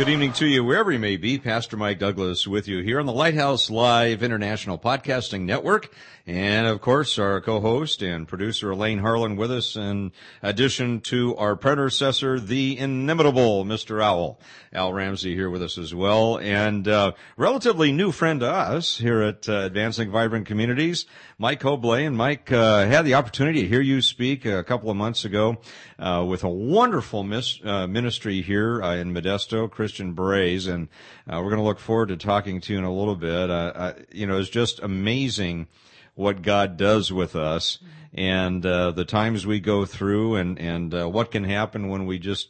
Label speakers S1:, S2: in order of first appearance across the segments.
S1: Good evening to you, wherever you may be. Pastor Mike Douglas with you here on the Lighthouse Live International Podcasting Network. And of course, our co-host and producer Elaine Harlan with us in addition to our predecessor, the inimitable Mr. Owl. Al Ramsey here with us as well. And, uh, relatively new friend to us here at uh, Advancing Vibrant Communities, Mike Cobleigh. And Mike, uh, had the opportunity to hear you speak a couple of months ago, uh, with a wonderful mis- uh, ministry here uh, in Modesto, Christian Berets. And, we're going to look forward to talking to you in a little bit. you know, it's just amazing what God does with us and uh, the times we go through and and uh, what can happen when we just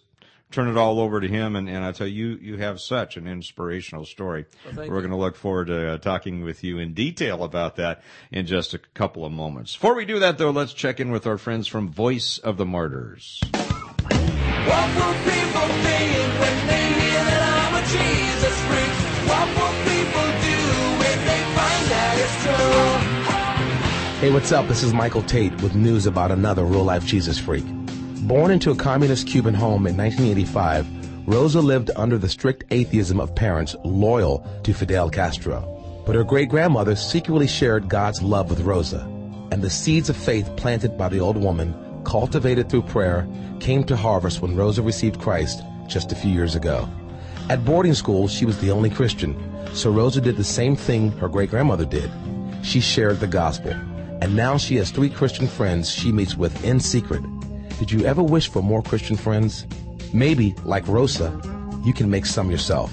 S1: turn it all over to Him. And, and I tell you, you have such an inspirational story. Well, We're going to look forward to uh, talking with you in detail about that in just a couple of moments. Before we do that, though, let's check in with our friends from Voice of the Martyrs. What will people think when they hear that I'm a Jesus freak? What
S2: Hey, what's up? This is Michael Tate with news about another real life Jesus freak. Born into a communist Cuban home in 1985, Rosa lived under the strict atheism of parents loyal to Fidel Castro. But her great grandmother secretly shared God's love with Rosa, and the seeds of faith planted by the old woman, cultivated through prayer, came to harvest when Rosa received Christ just a few years ago. At boarding school, she was the only Christian, so Rosa did the same thing her great grandmother did. She shared the gospel and now she has three Christian friends she meets with in secret. Did you ever wish for more Christian friends? Maybe, like Rosa, you can make some yourself.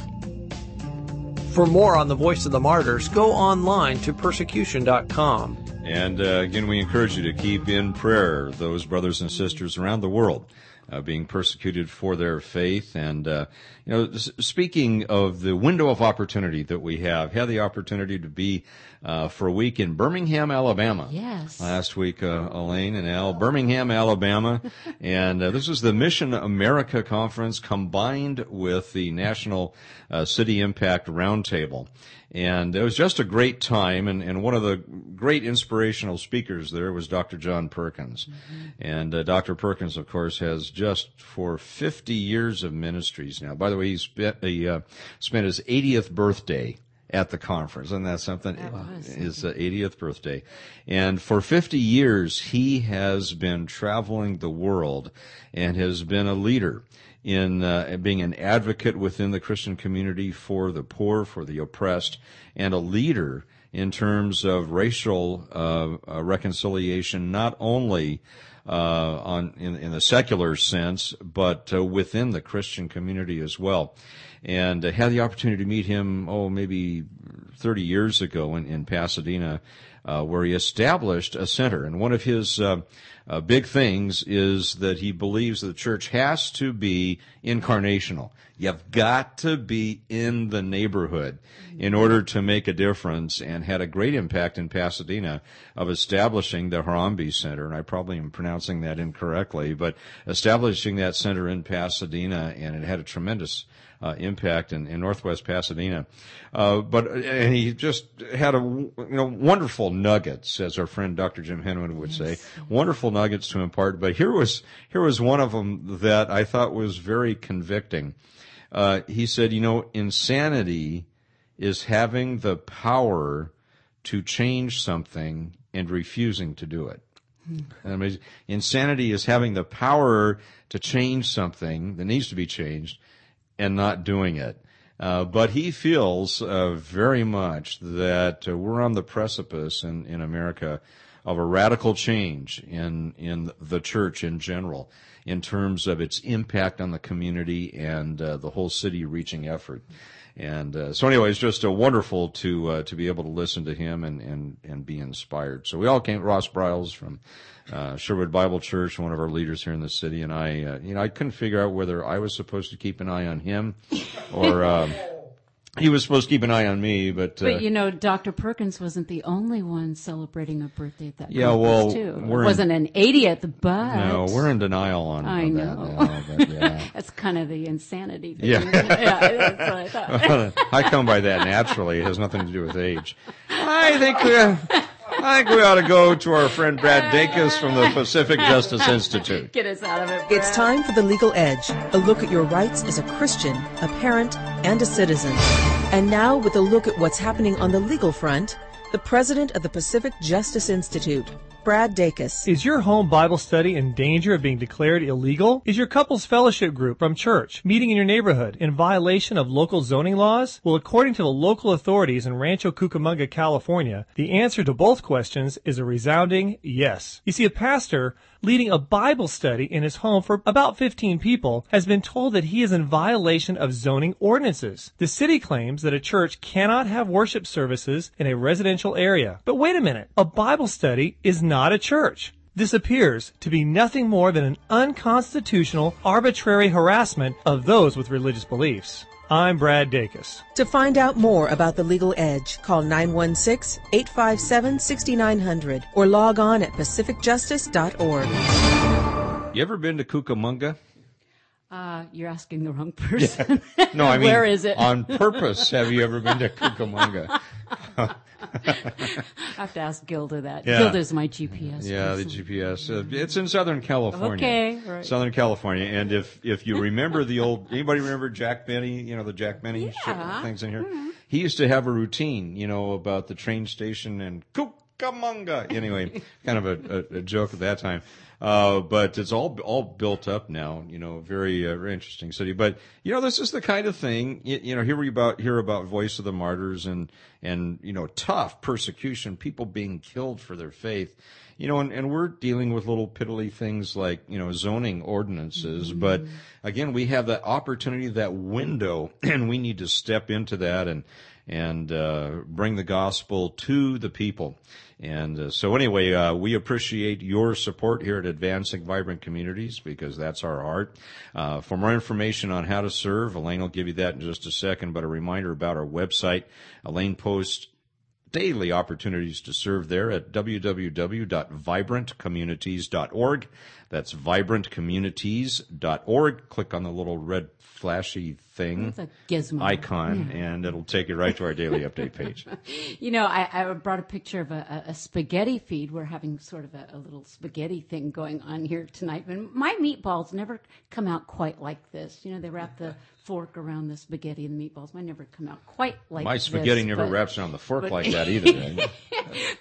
S3: For more on the Voice of the Martyrs, go online to persecution.com.
S1: And uh, again, we encourage you to keep in prayer those brothers and sisters around the world uh, being persecuted for their faith. And, uh, you know, speaking of the window of opportunity that we have, had the opportunity to be uh, for a week in Birmingham, Alabama.
S4: Yes.
S1: Last week, uh, Elaine and Al, Birmingham, Alabama. and uh, this was the Mission America Conference combined with the National uh, City Impact Roundtable. And it was just a great time. And, and one of the great inspirational speakers there was Dr. John Perkins. Mm-hmm. And uh, Dr. Perkins, of course, has just for 50 years of ministries now. By the way, he spent, he, uh, spent his 80th birthday at the conference, and that's something.
S4: That was.
S1: His 80th birthday, and for 50 years he has been traveling the world and has been a leader in uh, being an advocate within the Christian community for the poor, for the oppressed, and a leader in terms of racial uh, uh, reconciliation, not only uh, on in, in, the secular sense, but uh, within the Christian community as well. And uh, had the opportunity to meet him, oh, maybe 30 years ago in, in Pasadena, where he established a center. And one of his uh, big things is that he believes the church has to be incarnational. You've got to be in the neighborhood in order to make a difference and had a great impact in Pasadena of establishing the Harambee Center. And I probably am pronouncing that incorrectly, but establishing that center in Pasadena and it had a tremendous uh, impact in, in Northwest Pasadena. Uh, but and he just had a you know wonderful nuggets, as our friend Dr. Jim Henman would yes. say, wonderful nuggets to impart. But here was here was one of them that I thought was very convicting. Uh, he said, you know, insanity is having the power to change something and refusing to do it. I mean, insanity is having the power to change something that needs to be changed and not doing it. Uh, but he feels uh, very much that uh, we're on the precipice in, in America of a radical change in in the church in general, in terms of its impact on the community and uh, the whole city reaching effort. And uh, so, anyway, it's just uh, wonderful to uh, to be able to listen to him and, and, and be inspired. So we all came. Ross Briles from uh, Sherwood Bible Church, one of our leaders here in the city, and I, uh, you know, I couldn't figure out whether I was supposed to keep an eye on him or. Um, he was supposed to keep an eye on me, but uh,
S4: But you know, Dr. Perkins wasn't the only one celebrating a birthday at that
S1: Yeah, well,
S4: too.
S1: we're
S4: It wasn't an 80th, but
S1: no, we're in denial on,
S4: I
S1: on
S4: know.
S1: that. now, but, yeah.
S4: that's kind of the insanity. Thing.
S1: Yeah.
S4: yeah, I.
S1: I come by that naturally. It has nothing to do with age. I think uh, I think we ought to go to our friend Brad Dacus from the Pacific Justice Institute.
S4: Get us out of it.
S5: It's time for The Legal Edge, a look at your rights as a Christian, a parent, and a citizen. And now, with a look at what's happening on the legal front, the president of the Pacific Justice Institute, Brad Dacus.
S6: Is your home Bible study in danger of being declared illegal? Is your couple's fellowship group from church meeting in your neighborhood in violation of local zoning laws? Well, according to the local authorities in Rancho Cucamonga, California, the answer to both questions is a resounding yes. You see, a pastor leading a Bible study in his home for about 15 people has been told that he is in violation of zoning ordinances. The city claims that a church cannot have worship services in a residential area. But wait a minute, a Bible study is not a church. This appears to be nothing more than an unconstitutional, arbitrary harassment of those with religious beliefs. I'm Brad Dacus.
S5: To find out more about The Legal Edge, call 916-857-6900 or log on at pacificjustice.org.
S1: You ever been to Cucamonga?
S4: Uh, you're asking the wrong person.
S1: No, I mean,
S4: Where is it?
S1: on purpose, have you ever been to Cucamonga?
S4: I have to ask Gilda that.
S1: Yeah.
S4: Gilda's my GPS.
S1: Yeah, the. GPS. Uh, it's in Southern California.
S4: Okay, right.
S1: Southern California. And if if you remember the old, anybody remember Jack Benny? You know the Jack Benny
S4: Yeah.
S1: things in here. He used to have a routine, you know, about the train station and Cucamonga. Anyway, kind of a, a, a joke at that time. Uh, but it's all all built up now. You know, very uh, very interesting city. But you know, this is the kind of thing. You, you know, here we about hear about Voice of the Martyrs and and you know tough persecution, people being killed for their faith. You know, and, and we're dealing with little piddly things like you know zoning ordinances. But again, we have that opportunity, that window, and we need to step into that and and uh, bring the gospel to the people. And uh, so, anyway, uh, we appreciate your support here at Advancing Vibrant Communities because that's our heart. Uh, for more information on how to serve, Elaine will give you that in just a second. But a reminder about our website, Elaine posts daily opportunities to serve there at www.vibrantcommunities.org. That's vibrantcommunities.org. Click on the little red flashy thing
S4: It's a gizmo.
S1: icon and it'll take you right to our daily update page.
S4: You know, I, I brought a picture of a, a, spaghetti feed. We're having sort of a, a little spaghetti thing going on here tonight. And my meatballs never come out quite like this. You know, they wrap the fork around the spaghetti and the meatballs. Mine never come out quite like
S1: My
S4: this,
S1: spaghetti never
S4: but-
S1: wraps around the fork
S4: but-
S1: like that either.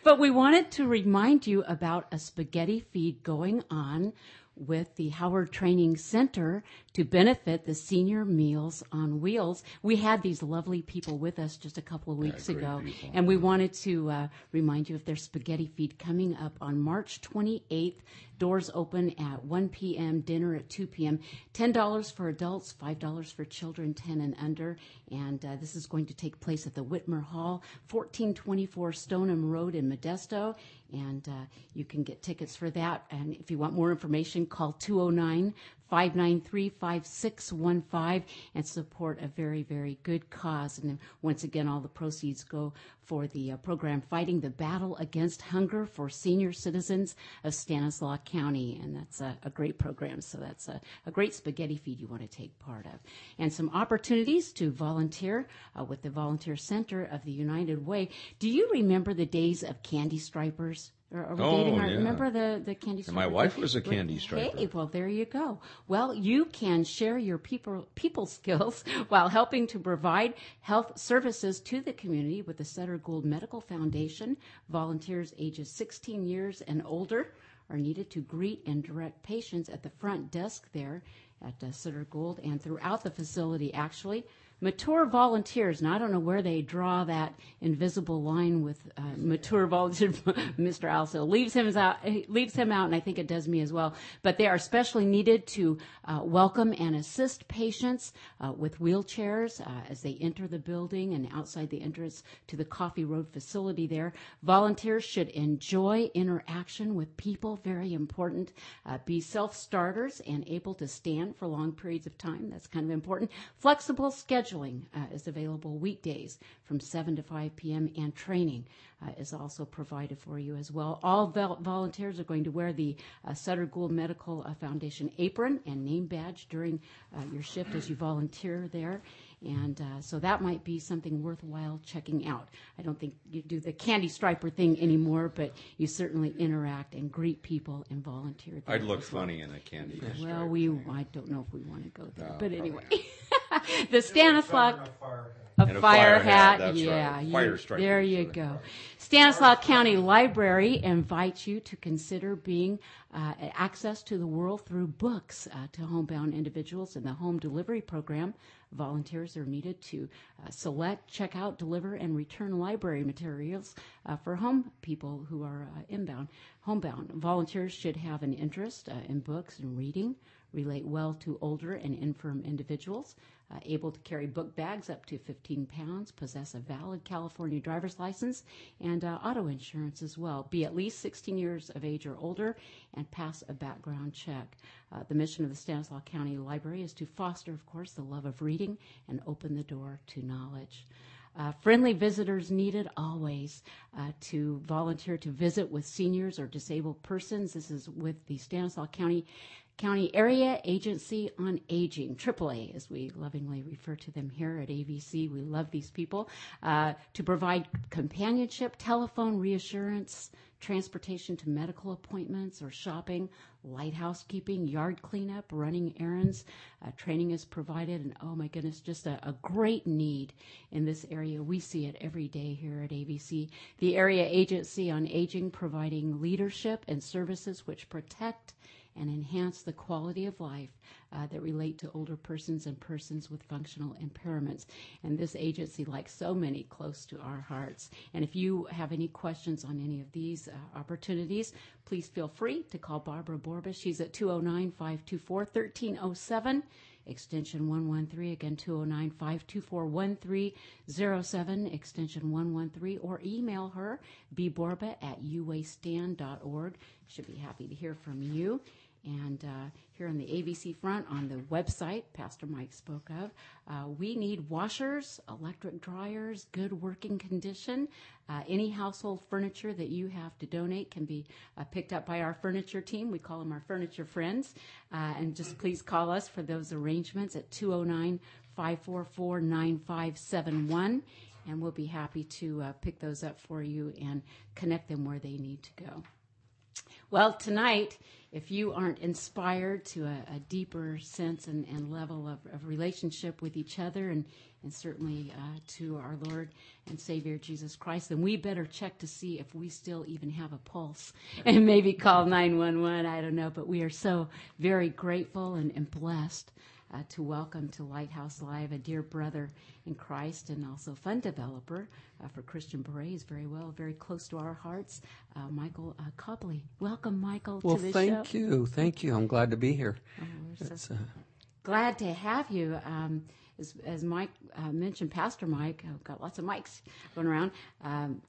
S4: But we wanted to remind you about a spaghetti feed going on with the Howard Training Center to benefit the Senior Meals on Wheels. We had these lovely people with us just a couple of weeks
S1: great
S4: ago,
S1: people.
S4: and we wanted to uh, remind you of their spaghetti feed coming up on March 28th. Doors open at 1 p.m., dinner at 2 p.m. $10 for adults, $5 for children 10 and under. And uh, this is going to take place at the Whitmer Hall, 1424 Stoneham Road in Modesto. And uh, you can get tickets for that. And if you want more information, call 209 593 5615 and support a very, very good cause. And once again, all the proceeds go for the uh, program Fighting the Battle Against Hunger for Senior Citizens of Stanislaus County. And that's a, a great program. So that's a, a great spaghetti feed you want to take part of. And some opportunities to volunteer uh, with the Volunteer Center of the United Way. Do you remember the days of candy stripers? Are, are we
S1: Oh,
S4: dating
S1: yeah.
S4: remember the, the candy
S1: And my wife was a candy striper.
S4: Hey, well, there you go. Well, you can share your people people skills while helping to provide health services to the community with the Sutter Gould Medical Foundation. Volunteers ages 16 years and older are needed to greet and direct patients at the front desk there at uh, Sutter Gould and throughout the facility, actually. Mature volunteers, and I don't know where they draw that invisible line with uh, mature volunteers. Mr. Also leaves him out, leaves him out, and I think it does me as well. But they are especially needed to uh, welcome and assist patients uh, with wheelchairs uh, as they enter the building and outside the entrance to the Coffee Road facility. There, volunteers should enjoy interaction with people. Very important. Uh, be self-starters and able to stand for long periods of time. That's kind of important. Flexible schedule scheduling uh, is available weekdays from 7 to 5 p.m. and training uh, is also provided for you as well. All vol- volunteers are going to wear the uh, Sutter Gould Medical uh, Foundation apron and name badge during uh, your shift as you volunteer there. And uh, so that might be something worthwhile checking out. I don't think you do the candy striper thing anymore, but you certainly interact and greet people and volunteer.
S1: I'd look funny in a candy.
S4: Well, we I don't know if we want to go there, no, but anyway. the Stanislaw a fire, fire hat. hat yeah,
S1: right. fire
S4: you, there you go. Stanislaus County Library invites you to consider being uh, access to the world through books uh, to homebound individuals in the home delivery program. Volunteers are needed to uh, select, check out, deliver, and return library materials uh, for home people who are uh, inbound, homebound. Volunteers should have an interest uh, in books and reading relate well to older and infirm individuals, uh, able to carry book bags up to 15 pounds, possess a valid California driver's license, and uh, auto insurance as well. Be at least 16 years of age or older and pass a background check. Uh, the mission of the Stanislaus County Library is to foster, of course, the love of reading and open the door to knowledge. Uh, friendly visitors needed always uh, to volunteer to visit with seniors or disabled persons. This is with the Stanislaus County County Area Agency on Aging, AAA, as we lovingly refer to them here at AVC. We love these people uh, to provide companionship, telephone reassurance, transportation to medical appointments or shopping, light housekeeping, yard cleanup, running errands. Uh, training is provided, and oh my goodness, just a, a, great need in this area. We see it every day here at AVC. The Area Agency on Aging providing leadership and services which protect and enhance the quality of life uh, that relate to older persons and persons with functional impairments. And this agency, like so many, close to our hearts. And if you have any questions on any of these uh, opportunities, please feel free to call Barbara Borba. She's at 209 524 1307 extension 113, again 209 524 1307, extension 113, or email her, bborba at uastand.org. Should be happy to hear from you. And uh, here on the AVC front, on the website Pastor Mike spoke of, uh, we need washers, electric dryers, good working condition. Uh, any household furniture that you have to donate can be uh, picked up by our furniture team. We call them our furniture friends. Uh, and just please call us for those arrangements at 209 544 9571 and we'll be happy to uh, pick those up for you and connect them where they need to go. Well, tonight, if you aren't inspired to a, a deeper sense and, and level of, of, relationship with each other and, and certainly uh, to our Lord and Savior Jesus Christ, then we better check to see if we still even have a pulse and maybe call 911. I don't know, but we are so very grateful and, and blessed uh, to welcome to Lighthouse Live a dear brother in Christ and also fund developer uh, for Christian Berets very well, very close to our hearts, uh, Michael uh, Cobleigh. Welcome, Michael,
S7: well,
S4: to the
S7: thank
S4: show.
S7: you. Thank you. I'm glad to be here.
S4: Oh, so uh, glad to have you. Um, as, as, Mike uh, mentioned, Pastor Mike, I've got lots of mics going around. Um,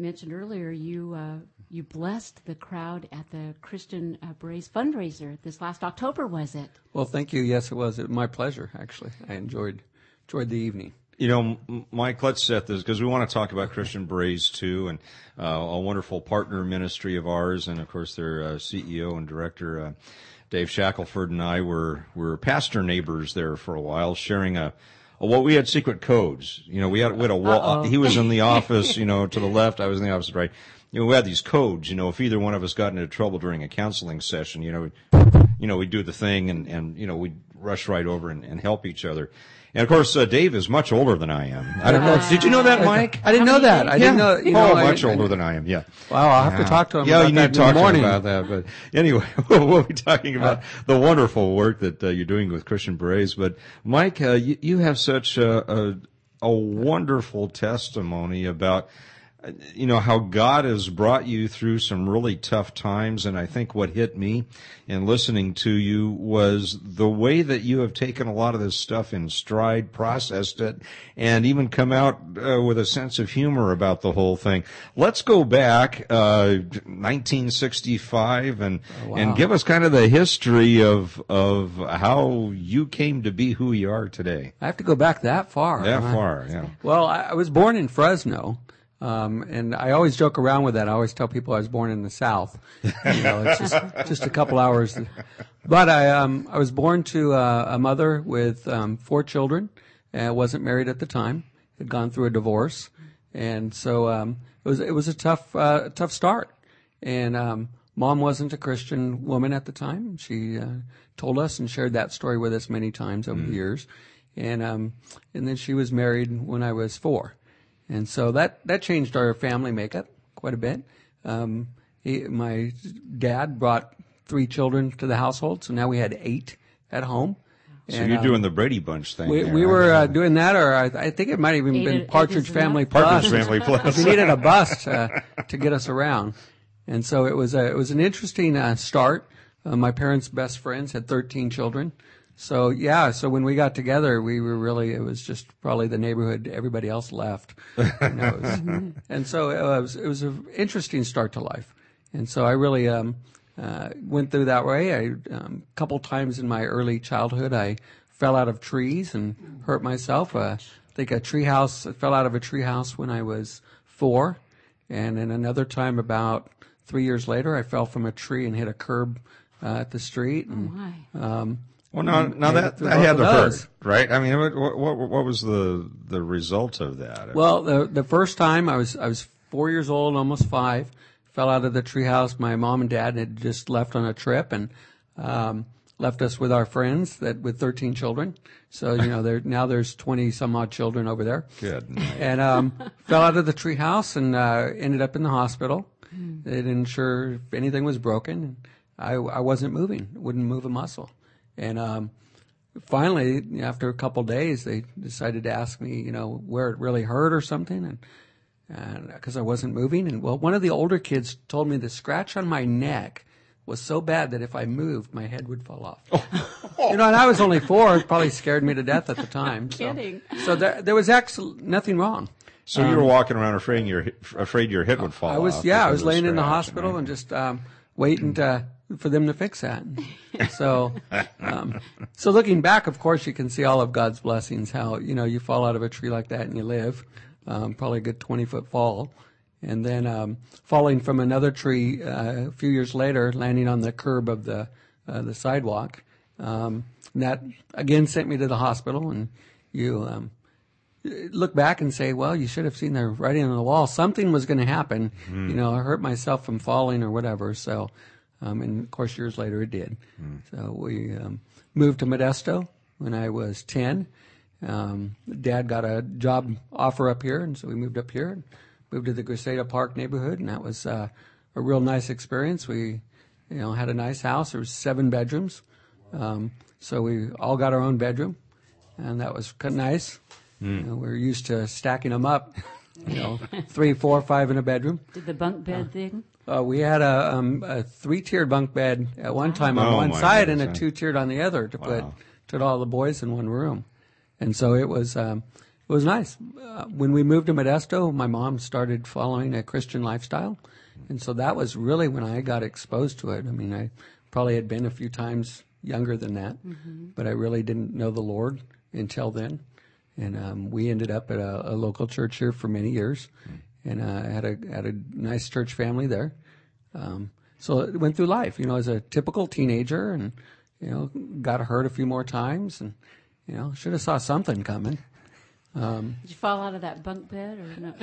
S4: mentioned earlier, you uh, you blessed the crowd at the Christian uh, Berets fundraiser this last October, was it?
S7: Well, thank you. Yes, it was. It, my pleasure. Actually, I enjoyed enjoyed the evening.
S1: You know, Mike, let's set this because we want to talk about Christian Berets too, and uh, a wonderful partner ministry of ours, and of course their uh, CEO and director. Uh, Dave Shackelford and I were were pastor neighbors there for a while, sharing a well, we had secret codes. You know, we had, we had a wall. He was in the office, you know, to the left. I was in the office right. You know, we had these codes. You know, if either one of us got into trouble during a counseling session, you know, you know, we'd do the thing and, and, you know, we'd rush right over and, and help each other. And of course, uh, Dave is much older than I am. I don't know. Did you know that, Mike?
S7: I didn't know that. I didn't know. You know,
S1: oh,
S7: I-
S1: much
S7: I-
S1: older than I am. Yeah.
S7: Wow, I'll have to talk to him
S1: Yeah, you need to talk to him about that. But anyway, we'll be talking about the wonderful work that uh, you're doing with Christian Berets. But Mike, uh, you, you have such a, a, a wonderful testimony about uh, you know how God has brought you through some really tough times, and I think what hit me in listening to you was the way that you have taken a lot of this stuff in stride, processed it, and even come out uh, with a sense of humor about the whole thing. Let's go back uh, 1965 and and give us kind of the history of of how you came to be who you are today.
S7: I have to go back that far.
S1: That far, yeah.
S7: Well, I was born in Fresno, um, and I always joke around with that. I always tell people I was born in the South. You know, it's just just a couple hours. But I um, I was born to uh, a mother with um, four children. Uh, wasn't married at the time. Had gone through a divorce, and so um, it was it was a tough uh, tough start. And um, mom wasn't a Christian woman at the time. She uh, told us and shared that story with us many times over the years. And um, and then she was married when I was four, and so that that changed our family makeup quite a bit. Um, he, my dad brought three children to the household, so now we had eight at home.
S1: So
S7: And,
S1: you're
S7: um,
S1: doing the Brady Bunch thing.
S7: we,
S1: there,
S7: we
S1: huh?
S7: were uh, doing that, or I, I think it might have even
S4: Eight
S7: been Partridge Family
S4: enough.
S1: Partridge Family Plus.
S7: we needed a bus to, to get us around, and so it was a it was an interesting uh, start. Uh, my parents' best friends had 13 children, so yeah. So when we got together, we were really it was just probably the neighborhood. Everybody else left, You know, it was- and so it was it was an interesting start to life, and so I really um, uh, went through that way. I um, a couple times in my early childhood, I fell out of trees and hurt myself. Uh, I think a tree house I fell out of a tree house when I was four, and then another time about three years later, I fell from a tree and hit a curb uh, at the street. And,
S4: Why?
S7: um,
S1: Well, now, now that,
S7: it
S1: that had
S7: of
S1: to hurt, right? I mean, what, what, what was the the result of that?
S7: Well, the the first time I was I was four years old, almost five. Fell out of the treehouse. My mom and dad had just left on a trip and um, left us with our friends that with 13 children. So you know, there now there's 20 some odd children over there.
S1: Good.
S7: And um, fell out of the treehouse and uh, ended up in the hospital. They didn't sure if anything was broken. I I wasn't moving. Wouldn't move a muscle. And um, finally, after a couple days, they decided to ask me, you know, where it really hurt or something, and and because I wasn't moving. And well, one of the older kids told me the scratch on my neck was so bad that if I moved, my head would fall off. you know, and I was only four. It probably scared me to death at the time. So,
S4: kidding.
S7: So there, there was actually nothing wrong.
S1: So you were walking around afraid your afraid your head would fall
S7: I was
S1: off
S7: yeah, I was laying in the hospital
S1: right?
S7: and just um, waiting to, for them to fix that. So, um, so looking back, of course, you can see all of God's blessings. How you know you fall out of a tree like that and you live, um, probably a good twenty foot fall, and then um, falling from another tree uh, a few years later, landing on the curb of the uh, the sidewalk. Um, that again sent me to the hospital, and you. Um, look back and say, well, you should have seen the writing on the wall. Something was going to happen. You know, I hurt myself from falling or whatever. So, um, and of course, years later it did. So we um, moved to Modesto when I was 10. Um, Dad got a job offer up here, and so we moved up here and moved to the Graceada Park neighborhood, and that was uh, a real nice experience. We, you know, had a nice house. There was seven bedrooms, um, so we all got our own bedroom, and that was kind of nice. You know, we were used to stacking them up, you know, three, four, five in a bedroom.
S4: Did the bunk bed thing?
S7: Uh, we had a, um, a three-tiered bunk bed at one time on
S1: Oh,
S7: one
S1: my
S7: side and a two-tiered on the other to put
S1: Wow.
S7: put all the boys in one room, and so it was um, it was nice. Uh, when we moved to Modesto, my mom started following a Christian lifestyle, and so that was really when I got exposed to it. I mean, I probably had been a few times younger than that, but I really didn't know the Lord until then. And um, we ended up at a, a local church here for many years, and uh, had a had a nice church family there. Um, so it went through life, you know, as a typical teenager, and you know, got hurt a few more times, and you know, should have saw something coming.
S4: Did you fall out of that bunk bed or no?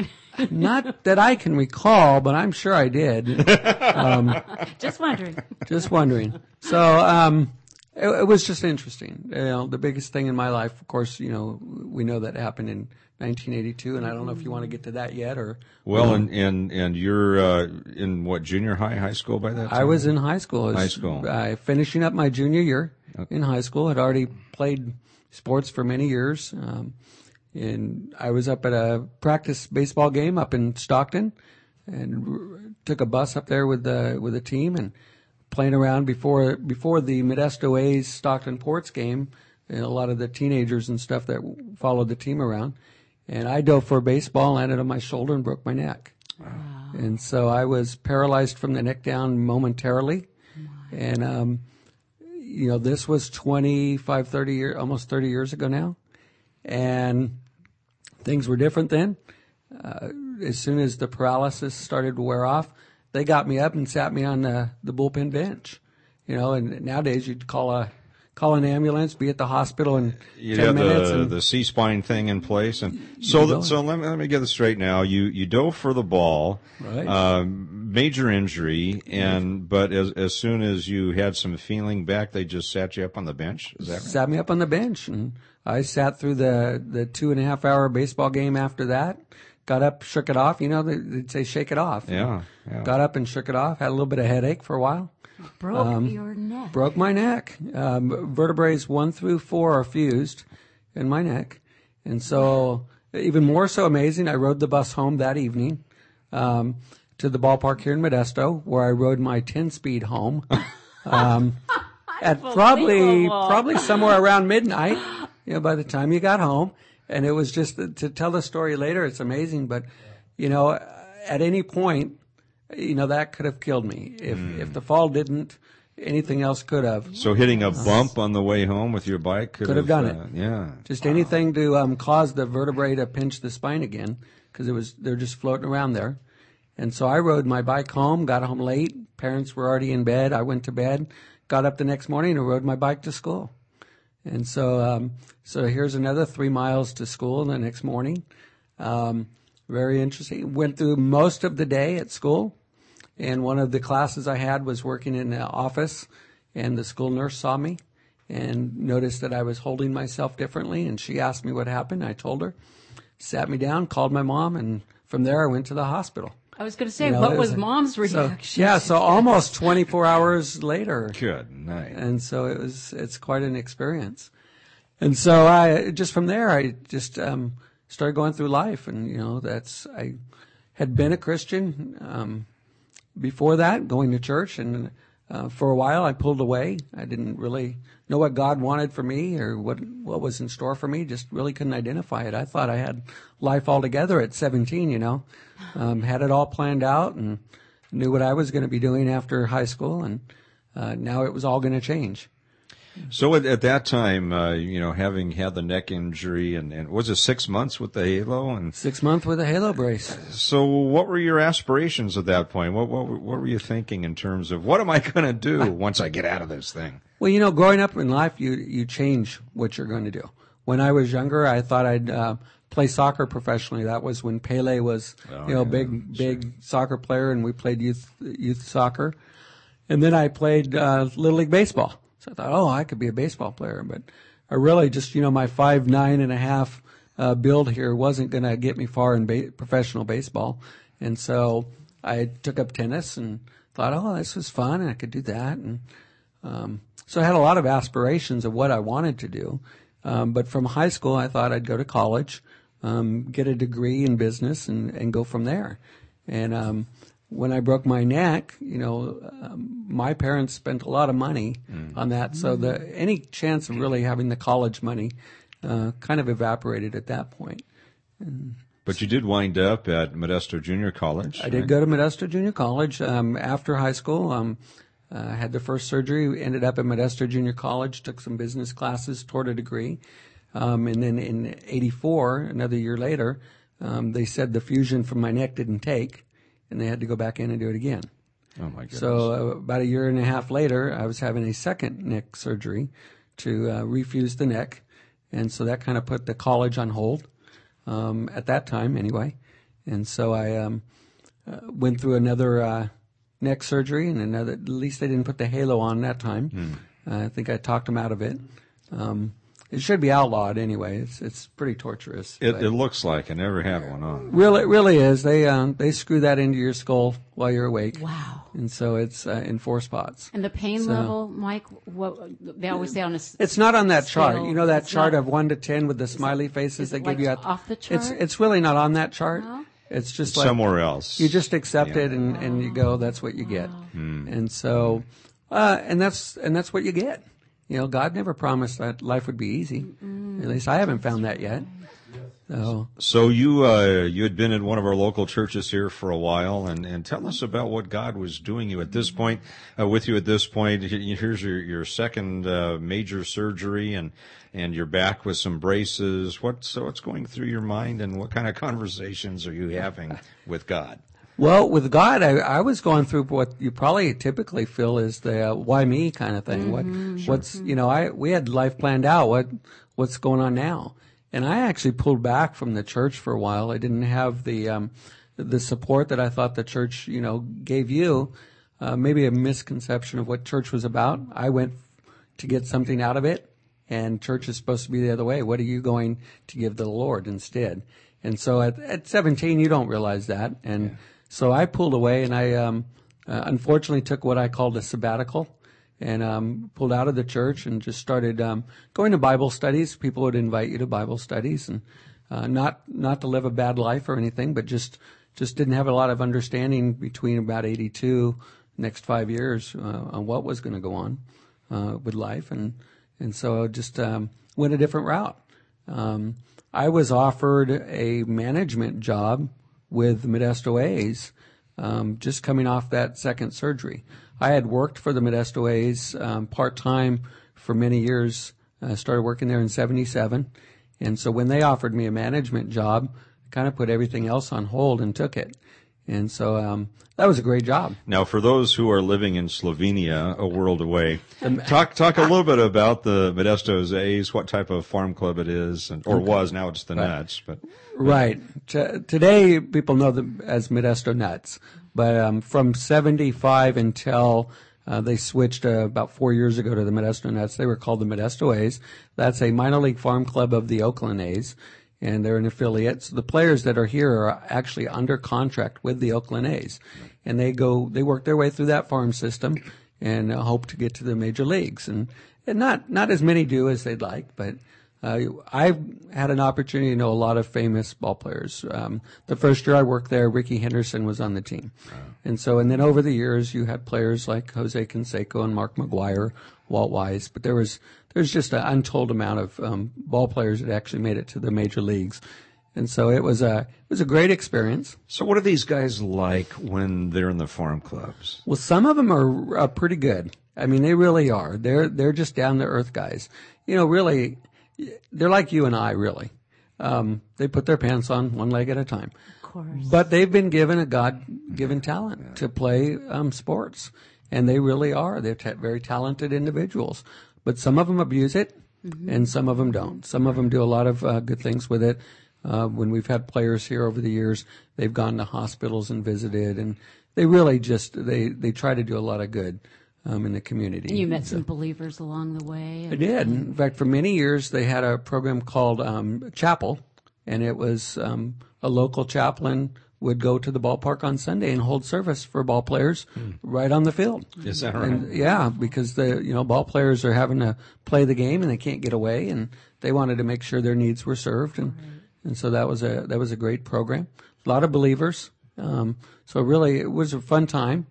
S7: Not that I can recall, but I'm sure I did.
S4: Just wondering.
S7: Just wondering. So, um, it, it was just interesting. You know, the biggest thing in my life, of course, you know, we know that happened in 1982, and I don't know if you want to get to that yet or.
S1: Well, and and and you're uh, in what junior high, high school by that time?
S7: I was in high school. I was,
S1: High school.
S7: I finishing up my junior year in high school. I had already played sports for many years. Um, and I was up at a practice baseball game up in Stockton, and r- took a bus up there with the with the team and playing around before before the Modesto A's Stockton Ports game. And a lot of the teenagers and stuff that followed the team around, and I dove for a baseball, landed on my shoulder, and broke my neck. And so I was paralyzed from the neck down momentarily. And, um, you know, this was 25, 30 years, almost 30 years ago now. And things were different then. Uh, as soon as the paralysis started to wear off, they got me up and sat me on the, the bullpen bench. You know, and nowadays you'd call a, call an ambulance, be at the hospital in
S1: You
S7: 10
S1: had
S7: minutes.
S1: the
S7: and,
S1: the C spine thing in place, and so that, so let me let me get this straight now. You you dove for the ball,
S7: Right.
S1: um, major injury, and but as as soon as you had some feeling back, they just sat you up on the bench. Is that right?
S7: sat me up on the bench and I sat through the, the two and a half hour baseball game after that. Got up, shook it off. You know, they- they'd say shake it off.
S1: Yeah, yeah.
S7: Got up and shook it off. Had a little bit of headache for a while.
S4: Broke
S7: Um,
S4: your neck.
S7: Broke my neck. Um, vertebrae one through four are fused in my neck. And so, even more so amazing, I rode the bus home that evening um, to the ballpark here in Modesto, where I rode my 10 speed home. Um, at probably probably somewhere around midnight. You know, by the time you got home, and it was just to tell the story later. It's amazing, but you know, at any point, you know that could have killed me if if the fall didn't. Anything else could have.
S1: So hitting a bump on the way home with your bike could,
S7: Could have done
S1: uh,
S7: it.
S1: Yeah.
S7: Just anything to um, cause the vertebrae to pinch the spine again, because it was they're just floating around there. And so I rode my bike home, got home late. Parents were already in bed. I went to bed, got up the next morning, and rode my bike to school. And so, um, so here's another three miles to school the next morning. Um, very interesting. Went through most of the day at school, and one of the classes I had was working in the office, and the school nurse saw me and noticed that I was holding myself differently, and she asked me what happened. I told her, sat me down, called my mom, and from there I went to the hospital.
S4: I was going to say,
S7: You know,
S4: what was
S7: a-
S4: mom's
S7: so-
S4: reaction?
S7: yeah, so almost 24 hours later.
S1: Good night.
S7: And so it was, it's quite an experience. And so I, just from there, I just, um, started going through life and, you know, that's, I had been a Christian, um, before that, going to church and, uh, for a while I pulled away. I didn't really know what God wanted for me or what, what was in store for me. Just really couldn't identify it. I thought I had life all together at 17, you know, um, had it all planned out and knew what I was going to be doing after high school. And, uh, now it was all going to change.
S1: So at, at that time, uh, you know, having had the neck injury and, and was it six months with the halo? And
S7: Six months with a halo brace.
S1: so what were your aspirations at that point? What, what, what were you thinking in terms of what am I going to do once I get out of this thing?
S7: Well, you know, growing up in life, you you change what you're going to do. When I was younger, I thought I'd uh, play soccer professionally. That was when Pele was, you know, big big soccer player, and we played youth youth soccer. And then I played uh, little league baseball. So I thought, oh, I could be a baseball player, but I really just, you know, my five nine and a half uh, build here wasn't going to get me far in ba- professional baseball, and so I took up tennis and thought, oh, this was fun, and I could do that, and um, so I had a lot of aspirations of what I wanted to do. Um, but from high school, I thought I'd go to college, um, get a degree in business, and, and go from there. And um, when I broke my neck, you know, um, my parents spent a lot of money on that. So the any chance of really having the college money uh, kind of evaporated at that point.
S1: But you did wind up at Modesto Junior College.
S7: I did go to Modesto Junior College um, after high school. Um, uh, had the first surgery. Ended up at Modesto Junior College. Took some business classes toward a degree, um, and then in '84, another year later, um, they said the fusion from my neck didn't take, and they had to go back in and do it again.
S1: Oh my goodness.
S7: So uh, about a year and a half later, I was having a second neck surgery to uh, refuse the neck, and so that kind of put the college on hold um, at that time, anyway. And so I um, uh, went through another uh, neck surgery, and another. At least they didn't put the halo on that time. I think I talked them out of it. Um, it should be outlawed anyway. It's it's pretty torturous.
S1: It, it looks like I never had one on.
S7: Really, it really is. They um, they screw that into your skull while you're awake.
S4: Wow.
S7: And so it's uh, in four spots.
S4: And the pain
S7: So-
S4: level, Mike, what they always say on a. s-
S7: It's not on that chart. You know that
S4: It's
S7: chart
S4: not-
S7: of one to ten with the smiley faces
S4: is
S7: they
S4: it
S7: give you at
S4: off the chart?
S7: it's it's really not on that chart.
S4: No?
S7: It's just like
S1: Somewhere else.
S7: you just accept
S1: Yeah.
S7: it and, and you go. That's what you get.
S1: Hmm.
S7: And so, uh, and that's and that's what you get. You know, God never promised that life would be easy. At least I haven't found that yet. So
S1: So you uh, you had been in one of our local churches here for a while, and, and tell us about what God was doing you at this point, uh, with you at this point. Here's your your second uh, major surgery, and and you're back with some braces. What's so what's going through your mind, and what kind of conversations are you having with God?
S7: Well, with God, I, I was going through what you probably typically feel is the uh, why me kind of thing. What, what's you know, I we had life planned out. What what's going on now? And I actually pulled back from the church for a while. I didn't have the um, the support that I thought the church you know gave you. Uh, maybe a misconception of what church was about. I went to get something out of it, and church is supposed to be the other way. What are you going to give the Lord instead? And so at, at 17, you don't realize that. And so I pulled away and I, um, uh, unfortunately took what I called a sabbatical and, um, pulled out of the church and just started, um, going to Bible studies. People would invite you to Bible studies and, uh, not, not to live a bad life or anything, but just, just didn't have a lot of understanding between about 82 next five years, uh, on what was going to go on, uh, with life. And, and so I just, um, went a different route. Um, I was offered a management job with Modesto A's, um, just coming off that second surgery. I had worked for the Modesto A's um, part time for many years. I started working there in '77, and so when they offered me a management job, I kind of put everything else on hold and took it. And so um, that was a great job.
S1: Now, for those who are living in Slovenia, a world away, talk talk a little bit about the Modesto's A's, what type of farm club it is, and, or was. Now it's the Nuts, but
S7: Right. T- today, people know them as Modesto Nuts, but um, from '75 until uh, they switched uh, about four years ago to the Modesto Nuts, they were called the Modesto A's. That's a minor league farm club of the Oakland A's, and they're an affiliate. So the players that are here are actually under contract with the Oakland A's, and they go, they work their way through that farm system and uh, hope to get to the major leagues. And, and not not as many do as they'd like, but. Uh, I've had an opportunity to know a lot of famous ball players. Um, the first year I worked there, Rickey Henderson was on the team. And so, and then over the years, you had players like Jose Canseco and Mark McGwire, Walt Weiss, but there was, there's just an untold amount of, um, ball players that actually made it to the major leagues. And so it was a, it was a great experience.
S1: so what are these guys like when they're in the farm clubs?
S7: Well, some of them are uh, pretty good. I mean, they really are. They're they're just down to earth guys. You know, really, they're like you and I. Really, um, they put their pants on one leg at a time.
S4: Of course.
S7: But they've been given a God-given talent to play um, sports, and they really are. They're ta- very talented individuals. But some of them abuse it, and some of them don't. Some of them do a lot of uh, good things with it. Uh, when we've had players here over the years, they've gone to hospitals and visited, and they really just they they try to do a lot of good um, in the community.
S4: And you met some believers along the way.
S7: I did. In fact, for many years, they had a program called um, Chapel, and it was um, a local chaplain would go to the ballpark on Sunday and hold service for ball players right on the field.
S1: Is that right?
S7: And yeah, because the you know ball players are having to play the game and they can't get away, and they wanted to make sure their needs were served, and and so that was a that was a great program. A lot of believers. Um, so really, it was a fun time.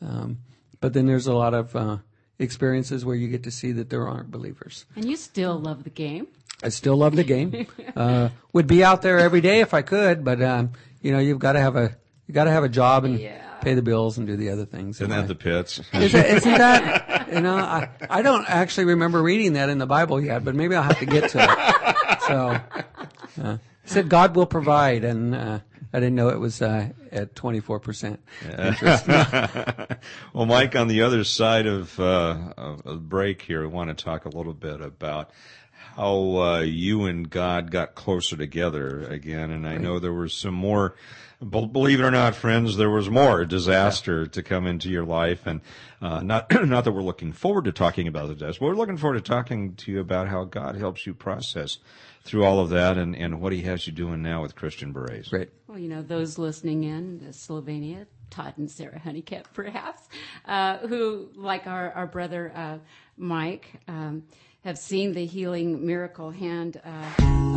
S7: Um, but then there's a lot of uh, experiences where you get to see that there aren't believers.
S4: And you still love the game.
S7: I still love the game. Uh, would be out there every day if I could, but um, you know, you've got to have a you got to have a job and pay the bills and do the other things.
S1: Isn't that the pits?
S7: Is it, isn't that you know? I, I don't actually remember reading that in the Bible yet, but maybe I'll have to get to it. So, uh, it said God will provide, and uh, I didn't know it was uh, at twenty four percent interest.
S1: well, Mike, on the other side of, uh, of break here, we want to talk a little bit about how uh, you and God got closer together again, and I know there was some more. bel- Believe it or not, friends, there was more disaster to come into your life, and uh, not not that we're looking forward to talking about the disaster, but we're looking forward to talking to you about how God helps you process through all of that, and, and what He has you doing now with Christian Berets.
S7: Great.
S4: Well, you know, those listening in, Slovenia, Todd and Sarah Honeycutt, perhaps, uh, who, like our, our brother uh, Mike, um, have seen the healing miracle hand uh,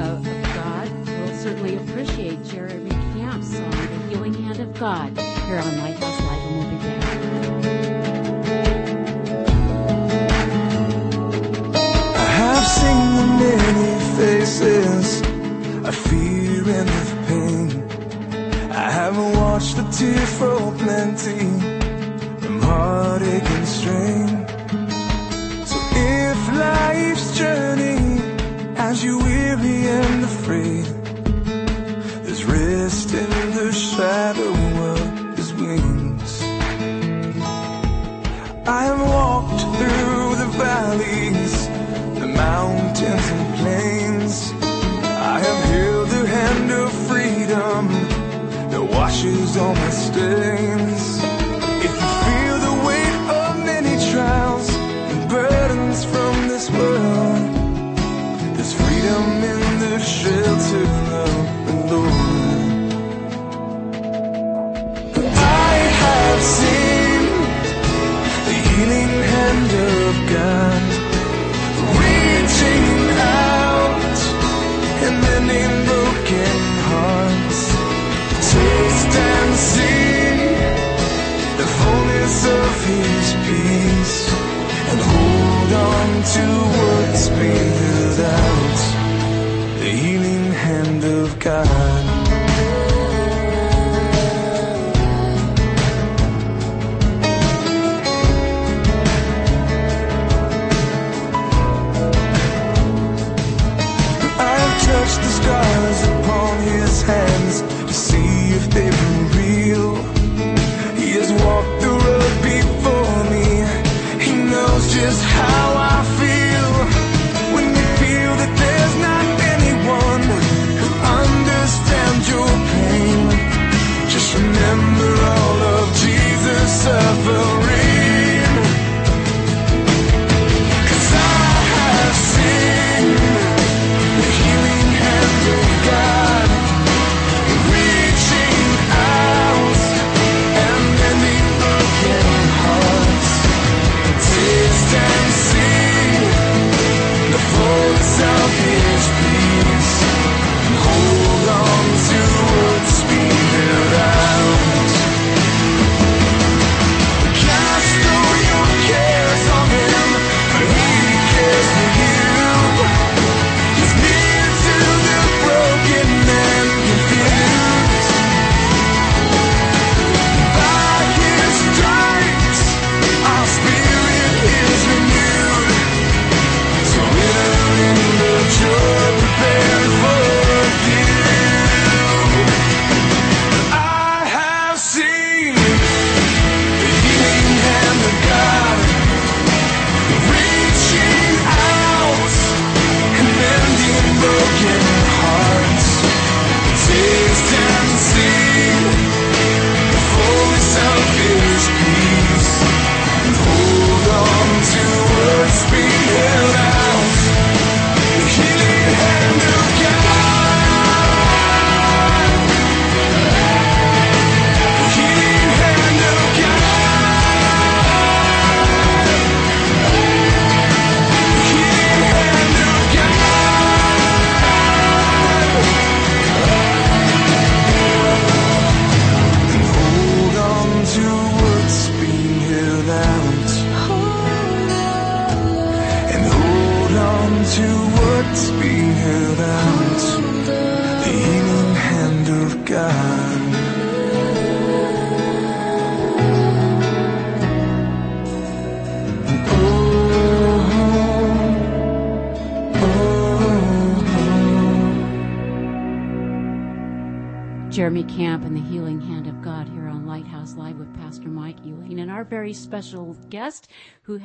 S4: of, of God, will certainly appreciate Jeremy Camp's song, The Healing Hand of God, here on Lighthouse Live, and we'll be back.
S8: I have seen the many faces of fear and of pain. I have watched the tear flow plenty from heartache and strain. Life's journey has you weary and afraid, there's rest in the shadow of his wings. I have walked through the valleys, the mountains and plains. I have held the hand of freedom that washes all my stains.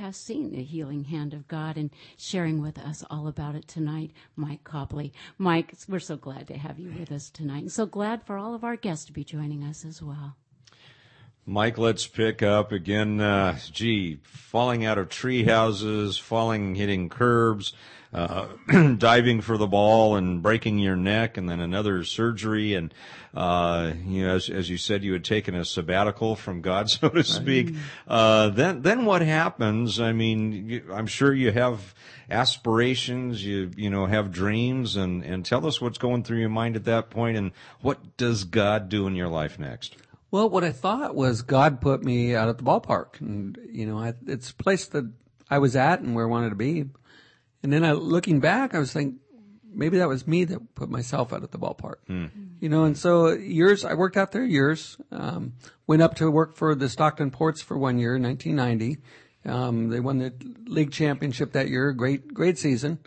S8: Has seen the Healing Hand of God and
S4: sharing with us all about it tonight, Mike Cobleigh. Mike, we're so glad to have you with us tonight and so glad for all of our guests to be joining us as well.
S1: Mike, let's pick up again. Uh, gee, falling out of tree houses, falling, hitting curbs, uh, diving for the ball and breaking your neck, and then another surgery. And uh, you know, as, as you said, you had taken a sabbatical from God, so to speak. Uh, then, then what happens? I mean, you, I'm sure you have aspirations, you you know, have dreams, and and tell us what's going through your mind at that point, and what does God do in your life next?
S7: Well, what I thought was God put me out at the ballpark, and you know, I, it's a place that I was at and where I wanted to be. And then I, looking back, I was thinking maybe that was me that put myself out at the ballpark. You know, and so years I worked out there years. Um, went up to work for the Stockton Ports for one year, 1990. Um, they won the league championship that year. Great, great season.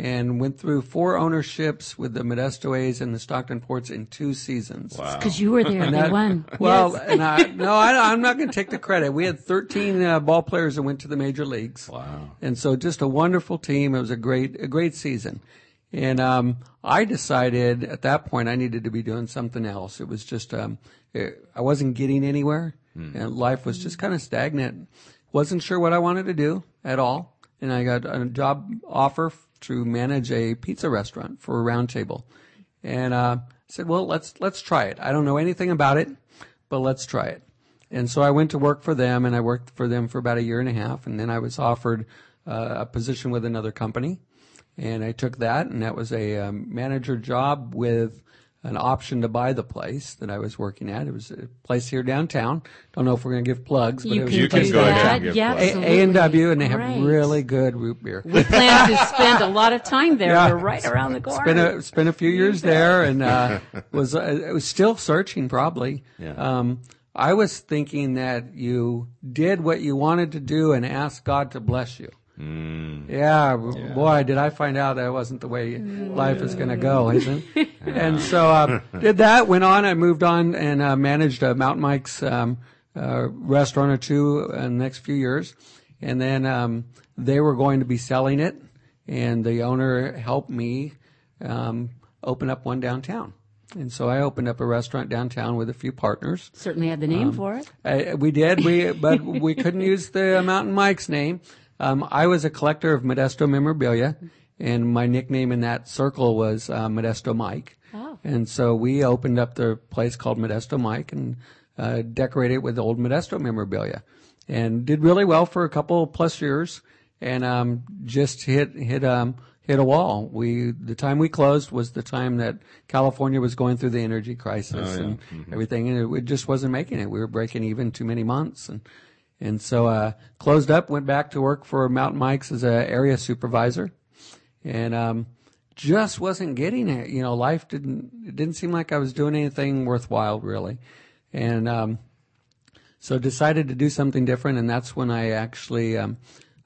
S7: And went through four ownerships with the Modesto A's and the Stockton Ports in two seasons. Wow.
S4: Because you were there, they
S7: that-
S4: won.
S7: Well,
S4: Yes.
S7: and I, no, I, I'm not going to take the credit. We had 13 uh, ball players that went to the major leagues.
S1: Wow.
S7: And so just a wonderful team. It was a great, a great season. And, um, I decided at that point I needed to be doing something else. It was just, um, it, I wasn't getting anywhere and life was just kind of stagnant. Wasn't sure what I wanted to do at all. And I got a job offer to manage a pizza restaurant for a roundtable. And, uh, I said, well, let's, let's try it. I don't know anything about it, but let's try it. And so I went to work for them and I worked for them for about a year and a half. And then I was offered uh, a position with another company. And I took that and that was a um, manager job with an option to buy the place that I was working at. It was a place here downtown. Don't know if we're going to give plugs, but
S4: You
S7: it was
S4: can,
S7: a
S1: You can
S7: place
S4: do
S1: go
S7: downtown.
S1: ahead
S4: that.
S1: and give
S4: Yeah,
S1: plugs.
S7: A
S4: absolutely.
S7: and W, and they have
S4: Great.
S7: really good root beer.
S4: We plan to spend a lot of time there.
S7: Yeah.
S4: We're right around the corner.
S7: Spent a spent a few years there, and uh, was uh, was still searching. Probably.
S1: Yeah.
S7: Um, I was thinking that you did what you wanted to do and asked God to bless you. Yeah, boy, did I find out that wasn't the way life is going to go, isn't it? and so uh, did that. Went on. I moved on and uh, managed a Mountain Mike's um, uh, restaurant or two in the next few years, and then um, they were going to be selling it, and the owner helped me um, open up one downtown. And so I opened up a restaurant downtown with a few partners.
S4: Certainly had the name for it.
S7: Uh, we did, we but we couldn't use the Mountain Mike's name. Um, I was a collector of Modesto memorabilia, and my nickname in that circle was uh, Modesto Mike.
S4: Oh.
S7: And so we opened up the place called Modesto Mike and uh, decorated it with old Modesto memorabilia, and did really well for a couple plus years, and um, just hit hit um, hit a wall. We the time we closed was the time that California was going through the energy crisis and everything, and it, it just wasn't making it. We were breaking even too many months, and and so uh, closed up. Went back to work for Mountain Mike's as a area supervisor, and um, just wasn't getting it. You know, life didn't it didn't seem like I was doing anything worthwhile really, and um, so decided to do something different, and that's when I actually um,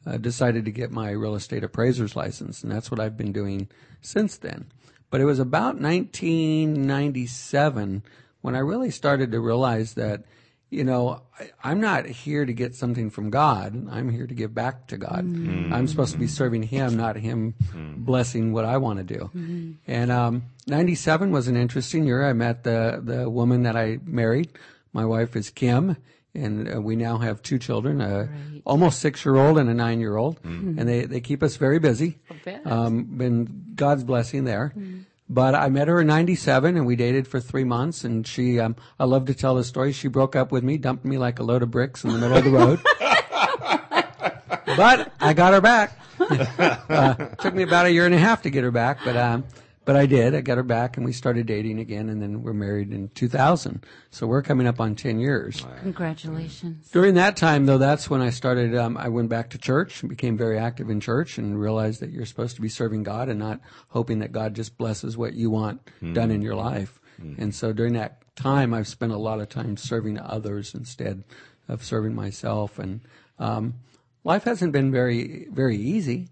S7: uh, decided to get my real estate appraiser's license, and that's what I've been doing since then. But it was about 1997 when I really started to realize that, you know, I, I'm not here to get something from God. I'm here to give back to God. I'm supposed to be serving Him, not Him blessing what I want to do. And um, 97 was an interesting year. I met the the woman that I married. My wife is Kim, and uh, we now have two children, a almost six year old and a nine year old, and they they keep us very busy. Um, been God's blessing there. But I met her in '97, and we dated for three months. And she, um, I love to tell the story. She broke up with me, dumped me like a load of bricks in the middle of the road. but I got her back. uh, took me about a year and a half to get her back, but um, but I did. I got her back, and we started dating again, and then we're married in 2000. So we're coming up on 10 years.
S4: Congratulations.
S7: During that time, though, that's when I started. Um, I went back to church and became very active in church, and realized that you're supposed to be serving God and not hoping that God just blesses what you want done in your life. And so during that time, I've spent a lot of time serving others instead of serving myself. And um, life hasn't been very very easy,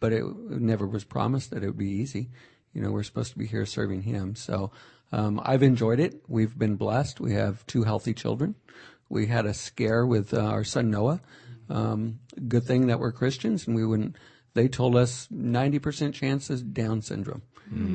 S7: but it never was promised that it would be easy. You know, we're supposed to be here serving Him. So Um, I've enjoyed it. We've been blessed. We have two healthy children. We had a scare with uh, our son Noah. Um, good thing that we're Christians, and we wouldn't. They told us 90% chance is Down syndrome,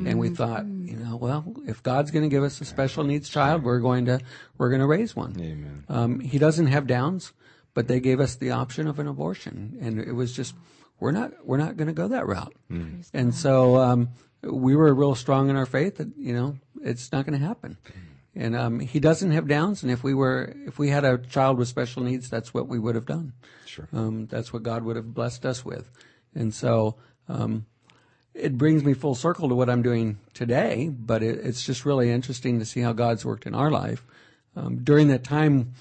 S7: and we thought, you know, well, if God's going to give us a special needs child, we're going to we're going to raise one.
S1: Amen.
S7: Um, he doesn't have Downs, but they gave us the option of an abortion, and it was just we're not we're not going to go that route. And so um, we were real strong in our faith that you know it's not going to happen. And um, he doesn't have Downs, and if we were if we had a child with special needs, that's what we would have done.
S1: Sure.
S7: Um, that's what God would have blessed us with. And so um, it brings me full circle to what I'm doing today, but it, it's just really interesting to see how God's worked in our life. Um, during that time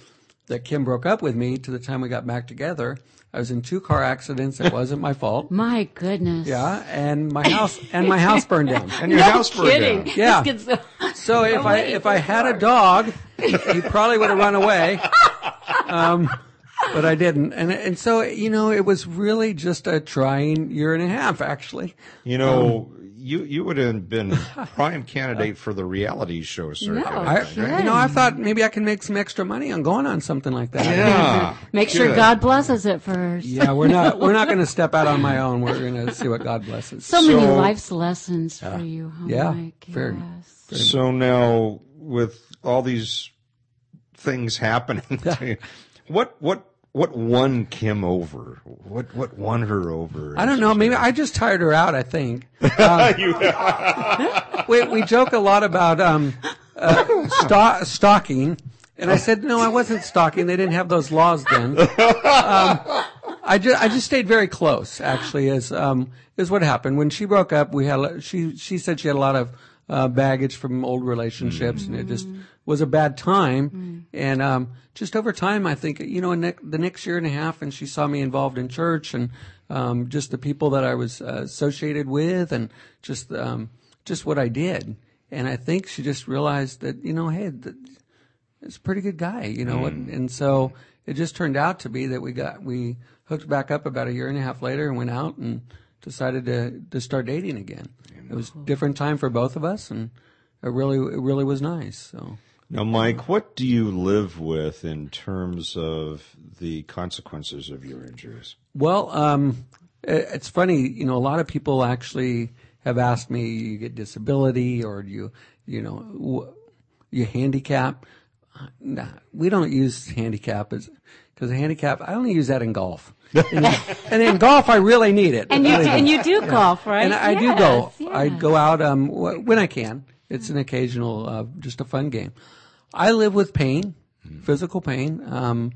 S7: that Kim broke up with me to the time we got back together, I was in two car accidents. It wasn't my fault.
S4: My goodness.
S7: Yeah, and my house and my house burned down.
S1: And your
S4: No
S1: house burned
S4: kidding.
S1: down.
S7: Yeah.
S4: This gets-
S7: So if I if I had a dog, he probably would have run away. Um, but I didn't, and and so you know it was really just a trying year and a half actually.
S1: You know, um, you you would have been prime candidate for the reality show circuit.
S4: No.
S7: I,
S4: Okay.
S7: you know, I thought maybe I can make some extra money on going on something like that.
S1: Yeah.
S4: Make sure
S1: Good.
S4: God blesses it first.
S7: Yeah, we're not we're not going to step out on my own. We're going to see what God blesses.
S4: So, many life's lessons for you, huh,
S7: Yeah,
S4: Mike?
S7: very.
S4: Yes.
S1: So now, with all these things happening, to you, what what what won Kim over? What what won her over?
S7: I don't know. Maybe I just tired her out. I think. Um, we we joke a lot about um, uh, sta- stalking, and I said no, I wasn't stalking. They didn't have those laws then. Um, I just I just stayed very close. Actually, is um is what happened when she broke up. We had she she said she had a lot of uh, baggage from old relationships, and it just was a bad time. And um, just over time, I think you know, in ne- the next year and a half, and she saw me involved in church and um, just the people that I was uh, associated with, and just um, just what I did. And I think she just realized that you know, hey, it's a pretty good guy, you know. And, and so it just turned out to be that we got we hooked back up about a year and a half later and went out and decided to to start dating again. It was a different time for both of us, and it really it really was nice. So.
S1: Now, Mike, what do you live with in terms of the consequences of your injuries?
S7: Well, um, it's funny, you know, a lot of people actually have asked me, you get disability or do you, you know, you handicap. Uh, Nah, we don't use handicap as, cause a handicap, I only use that in golf. And, and in golf, I really need it.
S4: And you do,
S7: do.
S4: and you do golf, right?
S7: And I do
S4: Yes,
S7: go.
S4: yes.
S7: I go out um, wh- when I can. It's an occasional, uh, just a fun game. I live with pain, physical pain. Um,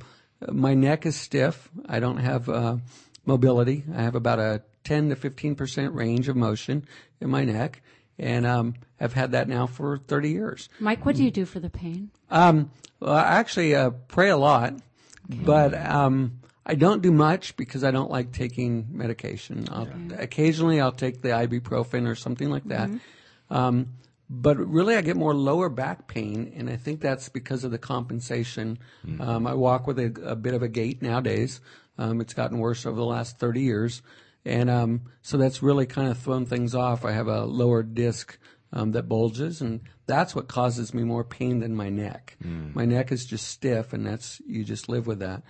S7: my neck is stiff. I don't have uh, mobility. I have about a 10 to 15 percent range of motion in my neck, and um, I've had that now for 30 years.
S4: Mike, what do you do for the pain?
S7: Um, well, I actually uh, pray a lot, but um, I don't do much because I don't like taking medication. I'll, Occasionally, I'll take the ibuprofen or something like that. Um, but really, I get more lower back pain, and I think that's because of the compensation. Um, I walk with a, a bit of a gait nowadays. Um, it's gotten worse over the last 30 years. And um, so that's really kind of thrown things off. I have a lower disc um, that bulges, and that's what causes me more pain than my neck. My neck is just stiff, and that's you just live with that.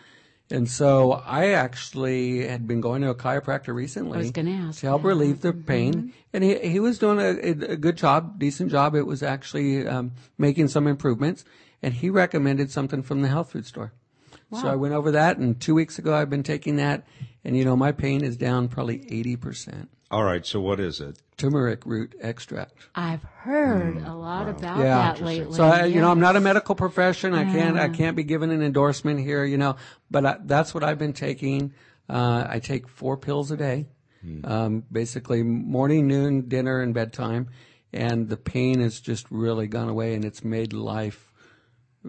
S7: And so I actually had been going to a chiropractor recently
S4: I was gonna ask
S7: to help
S4: that.
S7: relieve the pain, and he he was doing a, a good job, decent job. It was actually um, making some improvements, and he recommended something from the health food store. So I went over that, and two weeks ago I've been taking that, and you know my pain is down probably eighty percent.
S1: All right, so what is it?
S7: Turmeric root extract.
S4: I've heard a lot about
S7: Yeah.
S4: that lately.
S7: So I, you know, I'm not a medical profession. I can't I can't be given an endorsement here. You know, but I, that's what I've been taking. Uh, I take four pills a day, um, basically morning, noon, dinner, and bedtime, and the pain has just really gone away, and it's made life v-